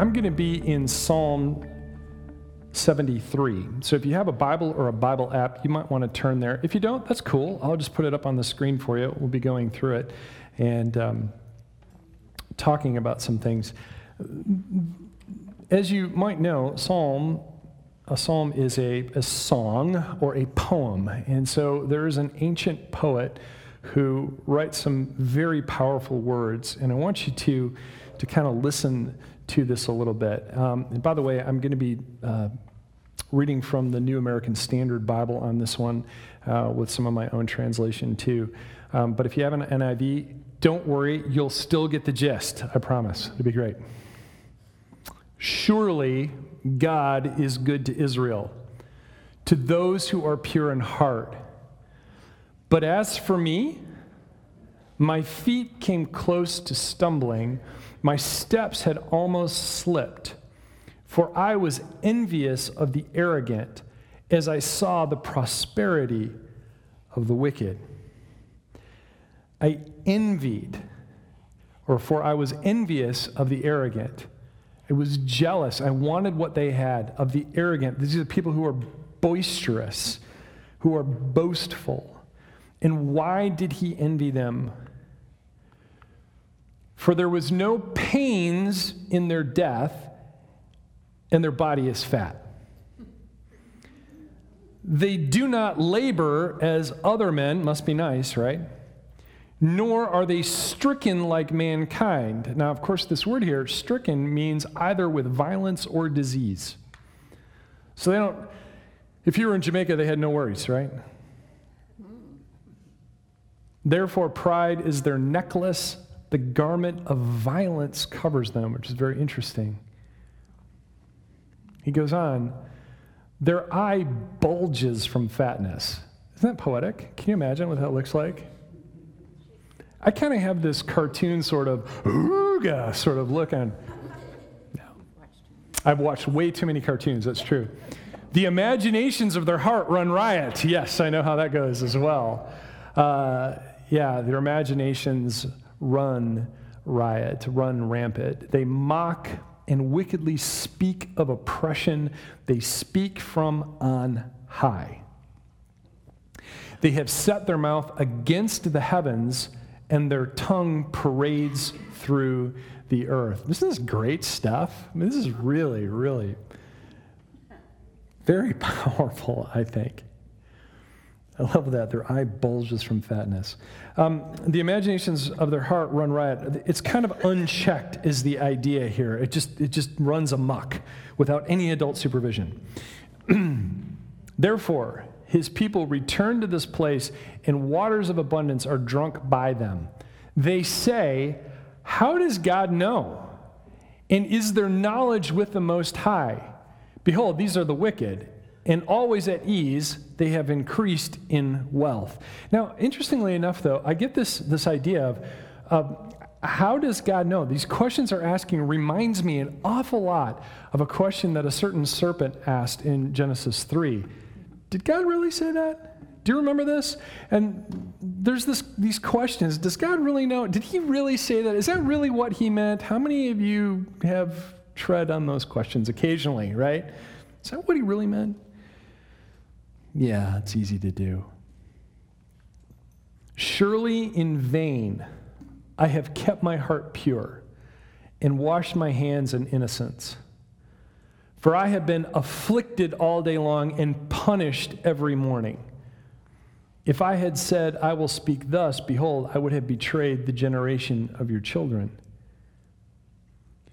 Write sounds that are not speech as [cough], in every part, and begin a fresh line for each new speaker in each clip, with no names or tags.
I'm going to be in Psalm 73. So if you have a Bible or a Bible app, you might want to turn there. If you don't, that's cool. I'll just put it up on the screen for you. We'll be going through it and um, talking about some things. As you might know, Psalm a psalm is a, a song or a poem. And so there is an ancient poet who writes some very powerful words. And I want you to, to kind of listen to this a little bit. Um, and by the way, I'm going to be uh, reading from the New American Standard Bible on this one uh, with some of my own translation too. Um, but if you have an NIV, don't worry, you'll still get the gist. I promise. It'll be great. Surely God is good to Israel, to those who are pure in heart. But as for me, my feet came close to stumbling, my steps had almost slipped, for I was envious of the arrogant as I saw the prosperity of the wicked. I envied, or for I was envious of the arrogant I was jealous. I wanted what they had of the arrogant. These are the people who are boisterous, who are boastful. And why did he envy them? For there was no pains in their death, and their body is fat. They do not labor as other men, must be nice, right? nor are they stricken like mankind. Now, of course, this word here, stricken, means either with violence or disease. So they don't, if you were in Jamaica, they had no worries, right? Therefore, pride is their necklace. The garment of violence covers them, which is very interesting. He goes on, their eye bulges from fatness. Isn't that poetic? Can you imagine what that looks like? I kind of have this cartoon sort of ooga sort of look on. No. I've watched way too many cartoons, that's true. The imaginations of their heart run riot. Yes, I know how that goes as well. Uh, yeah, their imaginations run riot, run rampant. They mock and wickedly speak of oppression. They speak from on high. They have set their mouth against the heavens and their tongue parades through the earth. This is great stuff. I mean, this is really, really very [laughs] powerful, I think. I love that. Their eye bulges from fatness. Um, the imaginations of their heart run riot. It's kind of unchecked, is the idea here. It just, it just runs amok without any adult supervision. [clears throat] Therefore, his people return to this place, and waters of abundance are drunk by them. They say, How does God know? And is there knowledge with the Most High? Behold, these are the wicked, and always at ease, they have increased in wealth. Now, interestingly enough, though, I get this, this idea of how does God know? These questions are asking reminds me an awful lot of a question that a certain serpent asked in Genesis 3. Did God really say that? Do you remember this? And there's this, these questions. Does God really know? Did he really say that? Is that really what he meant? How many of you have tread on those questions occasionally, right? Is that what he really meant? Yeah, it's easy to do. Surely in vain I have kept my heart pure and washed my hands in innocence. For I have been afflicted all day long and punished every morning. If I had said, I will speak thus, behold, I would have betrayed the generation of your children.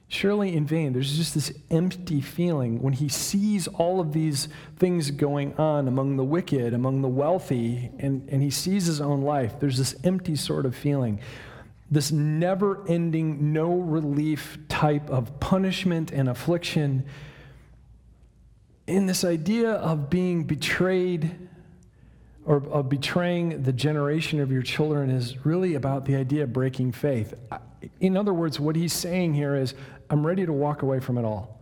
Surely in vain, there's just this empty feeling when he sees all of these things going on among the wicked, among the wealthy, and, and he sees his own life. There's this empty sort of feeling, this never ending, no relief type of punishment and affliction. In this idea of being betrayed or of betraying the generation of your children is really about the idea of breaking faith. In other words, what he's saying here is, I'm ready to walk away from it all.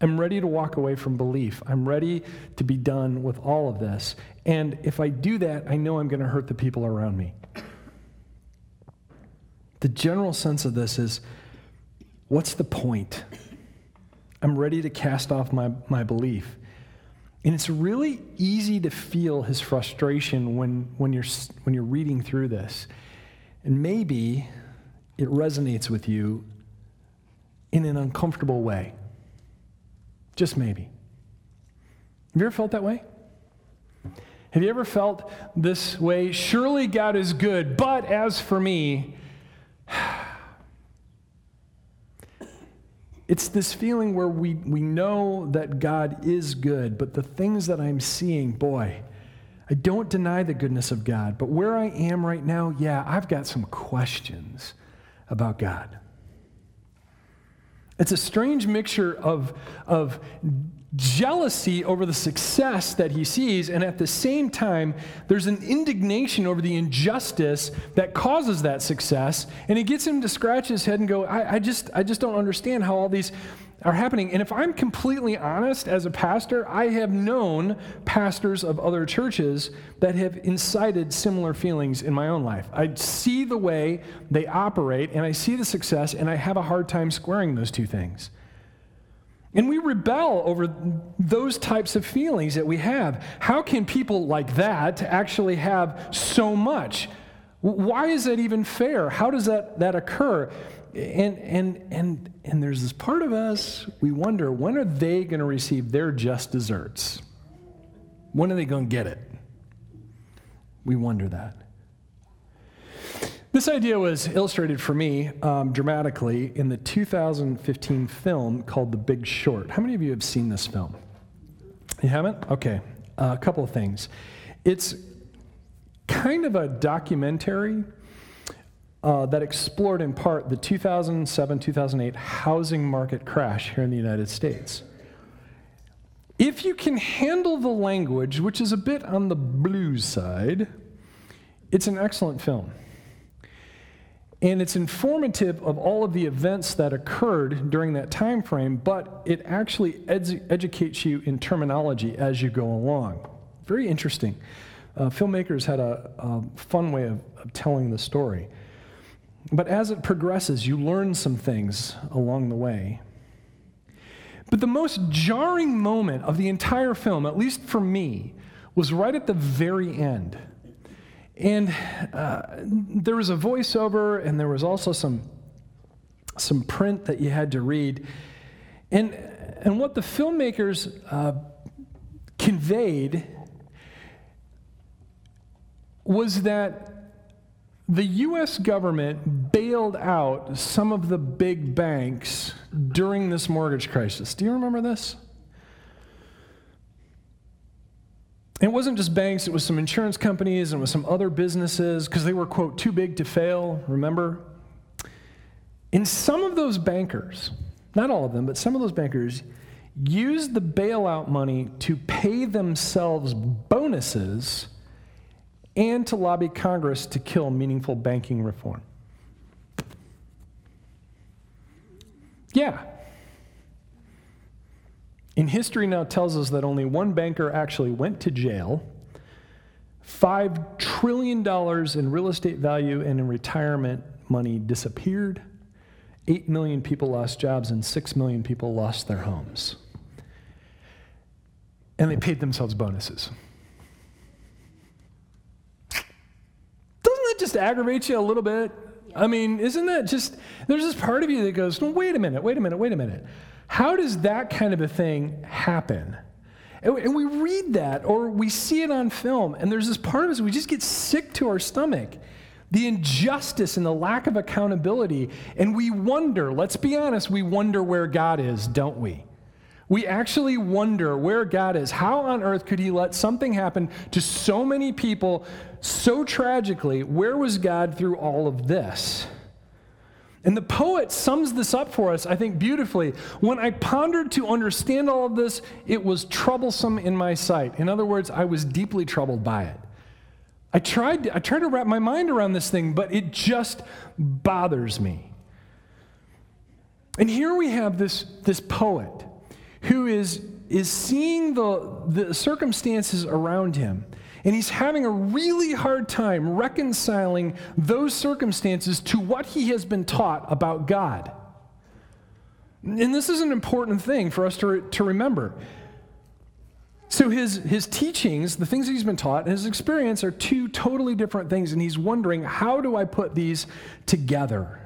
I'm ready to walk away from belief. I'm ready to be done with all of this. And if I do that, I know I'm going to hurt the people around me. The general sense of this is what's the point? I'm ready to cast off my, my belief. And it's really easy to feel his frustration when, when, you're, when you're reading through this. And maybe it resonates with you in an uncomfortable way. Just maybe. Have you ever felt that way? Have you ever felt this way? Surely God is good, but as for me, it's this feeling where we, we know that God is good, but the things that I'm seeing, boy, I don't deny the goodness of God, but where I am right now, yeah, I've got some questions about God. It's a strange mixture of, of jealousy over the success that he sees, and at the same time, there's an indignation over the injustice that causes that success, and it gets him to scratch his head and go, I, I just, I just don't understand how all these are happening. And if I'm completely honest as a pastor, I have known pastors of other churches that have incited similar feelings in my own life. I see the way they operate and I see the success, and I have a hard time squaring those two things. And we rebel over those types of feelings that we have. How can people like that actually have so much? Why is that even fair? How does that, that occur? And, and, and, and there's this part of us, we wonder when are they going to receive their just deserts? When are they going to get it? We wonder that. This idea was illustrated for me um, dramatically in the 2015 film called The Big Short. How many of you have seen this film? You haven't? Okay. Uh, a couple of things. It's kind of a documentary uh, that explored in part the 2007 2008 housing market crash here in the United States. If you can handle the language, which is a bit on the blues side, it's an excellent film. And it's informative of all of the events that occurred during that time frame, but it actually ed- educates you in terminology as you go along. Very interesting. Uh, filmmakers had a, a fun way of, of telling the story. But as it progresses, you learn some things along the way. But the most jarring moment of the entire film, at least for me, was right at the very end. And uh, there was a voiceover, and there was also some, some print that you had to read. And, and what the filmmakers uh, conveyed was that the US government bailed out some of the big banks during this mortgage crisis. Do you remember this? It wasn't just banks, it was some insurance companies and it was some other businesses because they were, quote, too big to fail, remember? And some of those bankers, not all of them, but some of those bankers, used the bailout money to pay themselves bonuses and to lobby Congress to kill meaningful banking reform. Yeah. In history now tells us that only one banker actually went to jail. $5 trillion in real estate value and in retirement money disappeared. 8 million people lost jobs and 6 million people lost their homes. And they paid themselves bonuses. Doesn't that just aggravate you a little bit? I mean, isn't that just, there's this part of you that goes, no, wait a minute, wait a minute, wait a minute. How does that kind of a thing happen? And we read that or we see it on film, and there's this part of us, we just get sick to our stomach. The injustice and the lack of accountability. And we wonder, let's be honest, we wonder where God is, don't we? We actually wonder where God is. How on earth could He let something happen to so many people so tragically? Where was God through all of this? And the poet sums this up for us, I think, beautifully. When I pondered to understand all of this, it was troublesome in my sight. In other words, I was deeply troubled by it. I tried, to, I tried to wrap my mind around this thing, but it just bothers me. And here we have this, this poet who is, is seeing the, the circumstances around him. And he's having a really hard time reconciling those circumstances to what he has been taught about God. And this is an important thing for us to, to remember. So, his, his teachings, the things that he's been taught, and his experience are two totally different things, and he's wondering, how do I put these together?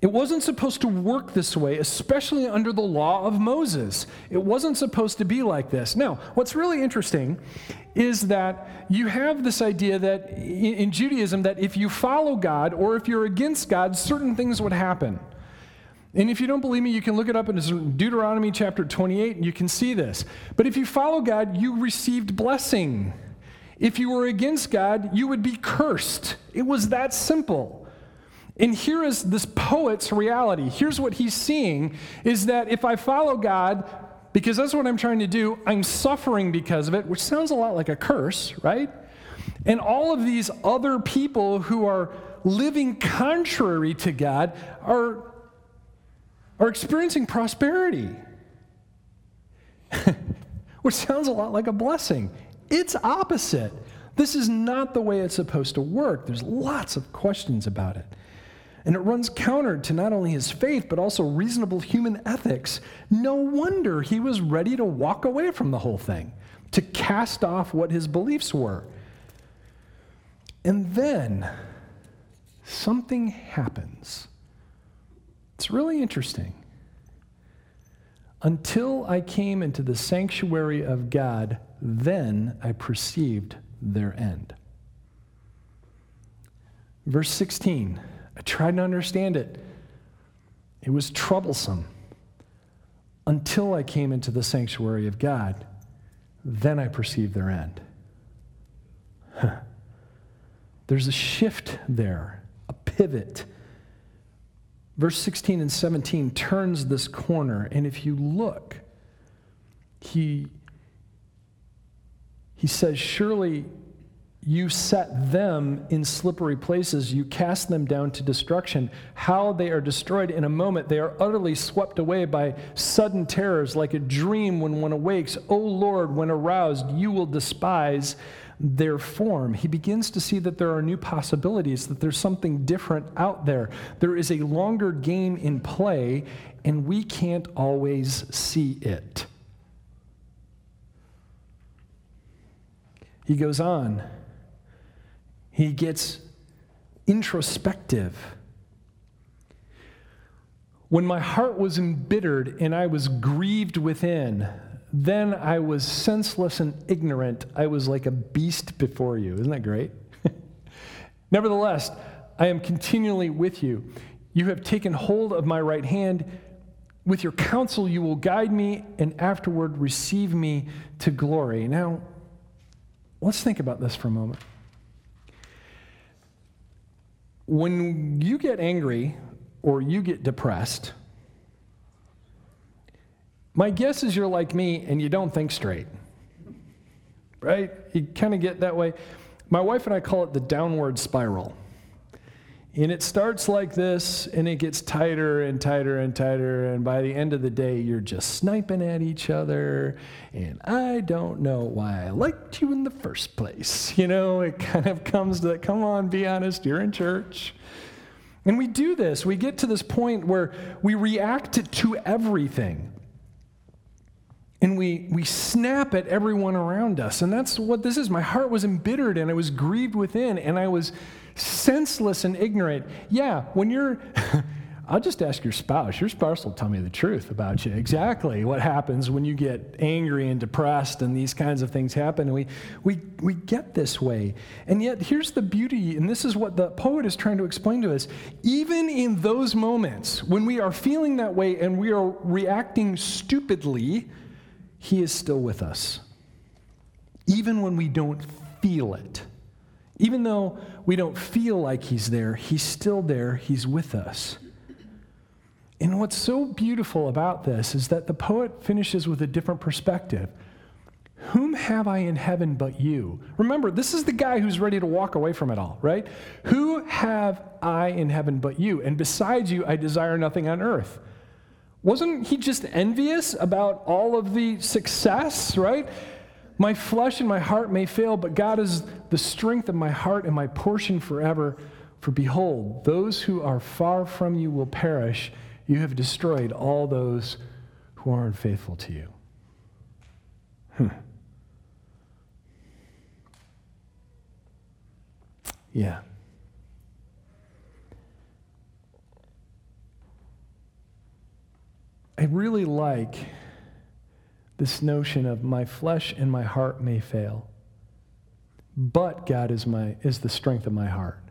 It wasn't supposed to work this way, especially under the law of Moses. It wasn't supposed to be like this. Now, what's really interesting is that you have this idea that in Judaism that if you follow God or if you're against God, certain things would happen. And if you don't believe me, you can look it up in Deuteronomy chapter 28 and you can see this. But if you follow God, you received blessing. If you were against God, you would be cursed. It was that simple. And here is this poet's reality. Here's what he's seeing is that if I follow God, because that's what I'm trying to do, I'm suffering because of it, which sounds a lot like a curse, right? And all of these other people who are living contrary to God are, are experiencing prosperity, [laughs] which sounds a lot like a blessing. It's opposite. This is not the way it's supposed to work. There's lots of questions about it. And it runs counter to not only his faith, but also reasonable human ethics. No wonder he was ready to walk away from the whole thing, to cast off what his beliefs were. And then something happens. It's really interesting. Until I came into the sanctuary of God, then I perceived their end. Verse 16. I tried to understand it. It was troublesome until I came into the sanctuary of God. Then I perceived their end. Huh. [laughs] There's a shift there, a pivot. Verse 16 and 17 turns this corner, and if you look, he, he says, Surely you set them in slippery places. You cast them down to destruction. How they are destroyed in a moment. They are utterly swept away by sudden terrors, like a dream when one awakes. O Lord, when aroused, you will despise their form. He begins to see that there are new possibilities, that there's something different out there. There is a longer game in play, and we can't always see it. He goes on. He gets introspective. When my heart was embittered and I was grieved within, then I was senseless and ignorant. I was like a beast before you. Isn't that great? [laughs] Nevertheless, I am continually with you. You have taken hold of my right hand. With your counsel, you will guide me, and afterward receive me to glory. Now, let's think about this for a moment. When you get angry or you get depressed, my guess is you're like me and you don't think straight. Right? You kind of get that way. My wife and I call it the downward spiral. And it starts like this, and it gets tighter and tighter and tighter. And by the end of the day, you're just sniping at each other. And I don't know why I liked you in the first place. [laughs] You know, it kind of comes to, that come on, be honest, you're in church. And we do this. We get to this point where we react to everything. And we, we snap at everyone around us. And that's what this is. My heart was embittered and I was grieved within and I was senseless and ignorant. Yeah, when you're, [laughs] I'll just ask your spouse. Your spouse will tell me the truth about you. Exactly what happens when you get angry and depressed and these kinds of things happen. And we, we, we get this way. And yet, here's the beauty, and this is what the poet is trying to explain to us. Even in those moments when we are feeling that way and we are reacting stupidly, he is still with us. Even when we don't feel it. Even though we don't feel like He's there, He's still there, He's with us. And what's so beautiful about this is that the poet finishes with a different perspective. Whom have I in heaven but you? Remember, this is the guy who's ready to walk away from it all, right? Who have I in heaven but you? And besides you, I desire nothing on earth. Wasn't he just envious about all of the success, right? My flesh and my heart may fail, but God is the strength of my heart and my portion forever. For behold, those who are far from you will perish, You have destroyed all those who are unfaithful to you. Hmm. Yeah. I really like this notion of my flesh and my heart may fail, but God is, my, is the strength of my heart.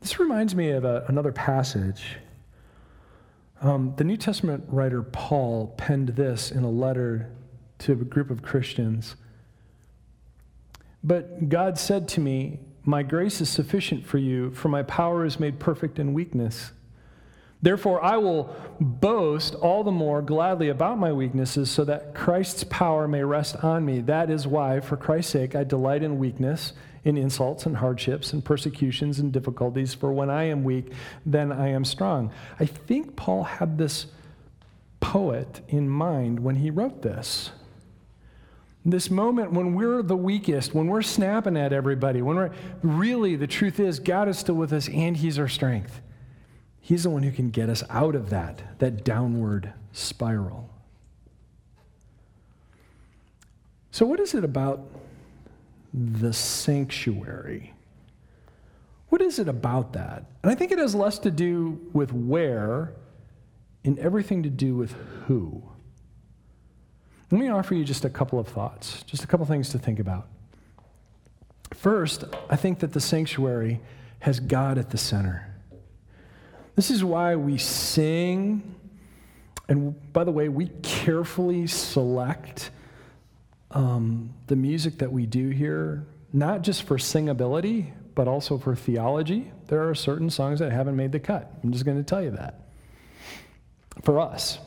This reminds me of a, another passage. Um, the New Testament writer Paul penned this in a letter to a group of Christians. But God said to me, My grace is sufficient for you, for my power is made perfect in weakness. Therefore, I will boast all the more gladly about my weaknesses so that Christ's power may rest on me. That is why, for Christ's sake, I delight in weakness, in insults and hardships and persecutions and difficulties. For when I am weak, then I am strong. I think Paul had this poet in mind when he wrote this. This moment when we're the weakest, when we're snapping at everybody, when we're really, the truth is, God is still with us and He's our strength. He's the one who can get us out of that, that downward spiral. So, what is it about the sanctuary? What is it about that? And I think it has less to do with where and everything to do with who. Let me offer you just a couple of thoughts, just a couple things to think about. First, I think that the sanctuary has God at the center. This is why we sing, and by the way, we carefully select um, the music that we do here, not just for singability, but also for theology. There are certain songs that haven't made the cut. I'm just going to tell you that. For us.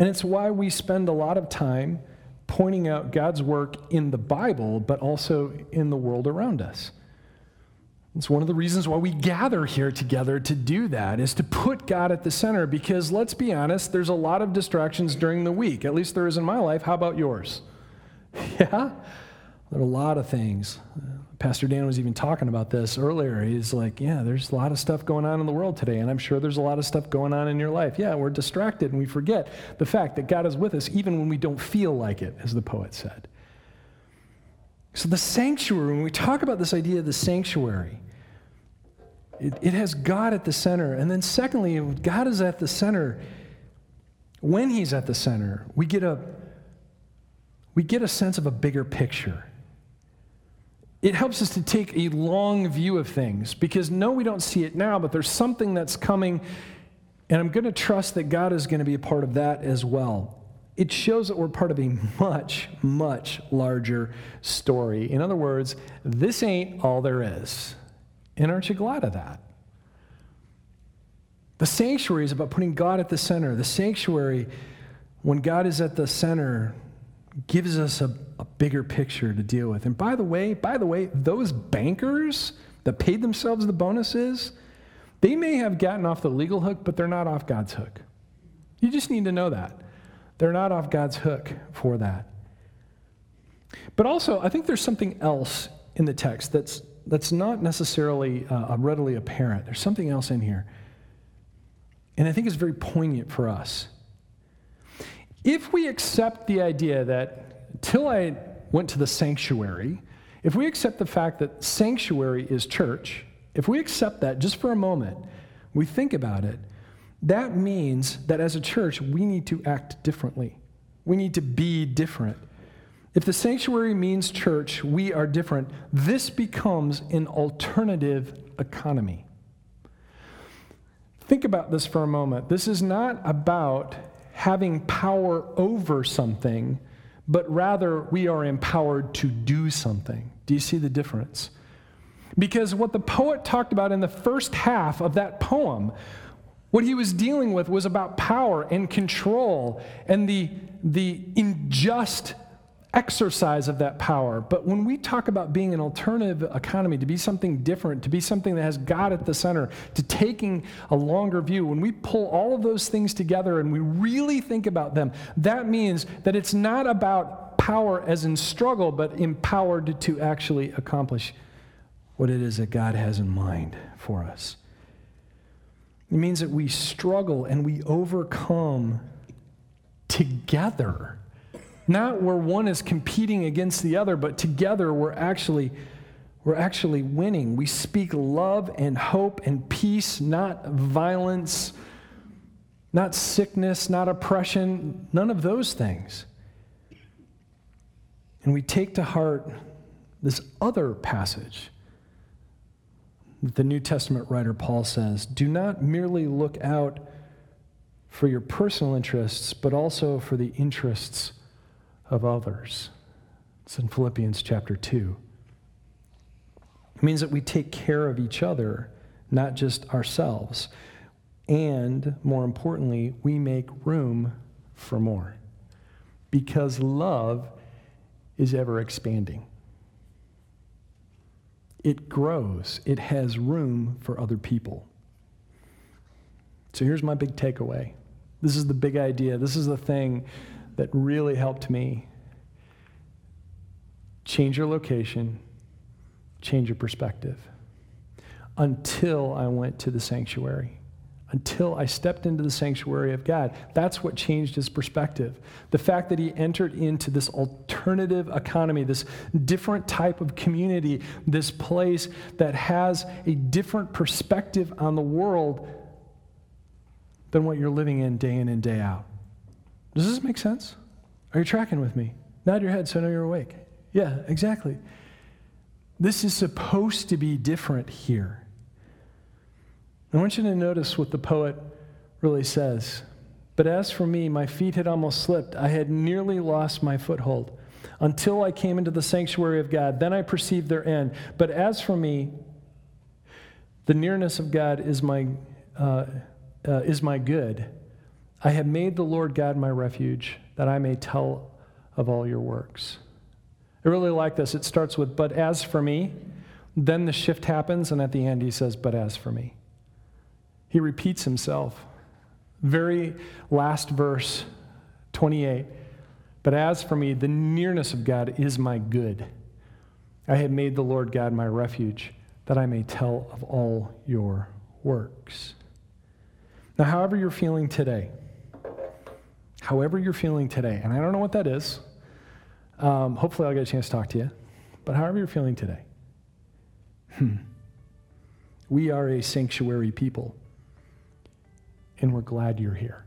And it's why we spend a lot of time pointing out God's work in the Bible, but also in the world around us. It's one of the reasons why we gather here together to do that, is to put God at the center, because let's be honest, there's a lot of distractions during the week. At least there is in my life. How about yours? [laughs] Yeah? There are a lot of things. Pastor Dan was even talking about this earlier. He's like, Yeah, there's a lot of stuff going on in the world today, and I'm sure there's a lot of stuff going on in your life. Yeah, we're distracted and we forget the fact that God is with us even when we don't feel like it, as the poet said. So, the sanctuary, when we talk about this idea of the sanctuary, it, it has God at the center. And then, secondly, God is at the center. When He's at the center, we get a, we get a sense of a bigger picture. It helps us to take a long view of things because, no, we don't see it now, but there's something that's coming, and I'm going to trust that God is going to be a part of that as well it shows that we're part of a much, much larger story. In other words, this ain't all there is. And aren't you glad of that? The sanctuary is about putting God at the center. The sanctuary, when God is at the center, gives us a, a bigger picture to deal with. And by the way, by the way, those bankers that paid themselves the bonuses, they may have gotten off the legal hook, but they're not off God's hook. You just need to know that. They're not off God's hook for that. But also, I think there's something else in the text that's, that's not necessarily uh, readily apparent. There's something else in here. And I think it's very poignant for us. If we accept the idea that until I went to the sanctuary, if we accept the fact that sanctuary is church, if we accept that just for a moment, we think about it, that means that as a church, we need to act differently. We need to be different. If the sanctuary means church, we are different. This becomes an alternative economy. Think about this for a moment. This is not about having power over something, but rather we are empowered to do something. Do you see the difference? Because what the poet talked about in the first half of that poem what he was dealing with was about power and control and the, the unjust exercise of that power. But when we talk about being an alternative economy, to be something different, to be something that has God at the center, to taking a longer view, when we pull all of those things together and we really think about them, that means that it's not about power as in struggle, but empowered to actually accomplish what it is that God has in mind for us. It means that we struggle and we overcome together. Not where one is competing against the other, but together we're actually we're actually winning. We speak love and hope and peace, not violence, not sickness, not oppression, none of those things. And we take to heart this other passage that the New Testament writer Paul says do not merely look out for your personal interests, but also for the interests of others. It's in Philippians chapter 2. It means that we take care of each other, not just ourselves. And more importantly, we make room for more. Because love is ever expanding. It grows, it has room for other people. So here's my big takeaway. This is the big idea. This is the thing that really helped me change your location, change your perspective. Until I went to the sanctuary until I stepped into the sanctuary of God. That's what changed his perspective. The fact that he entered into this alternative economy, this different type of community, this place that has a different perspective on the world than what you're living in day in and day out. Does this make sense? Are you tracking with me? Nod your head so I know you're awake. Yeah, exactly. This is supposed to be different here. I want you to notice what the poet really says. But as for me, my feet had almost slipped. I had nearly lost my foothold until I came into the sanctuary of God. Then I perceived their end. But as for me, the nearness of God is my, uh, uh, is my good. I have made the Lord God my refuge, that I may tell of all your works. I really like this. It starts with, but as for me, then the shift happens, and at the end he says, but as for me. He repeats himself. Very last verse, 28. But as for me, the nearness of God is my good. I have made the Lord God my refuge, that I may tell of all your works. Now, however you're feeling today, however you're feeling today, and I don't know what that is, um, hopefully I'll get a chance to talk to you, but however you're feeling today, hmm, we are a sanctuary people and we're glad you're here.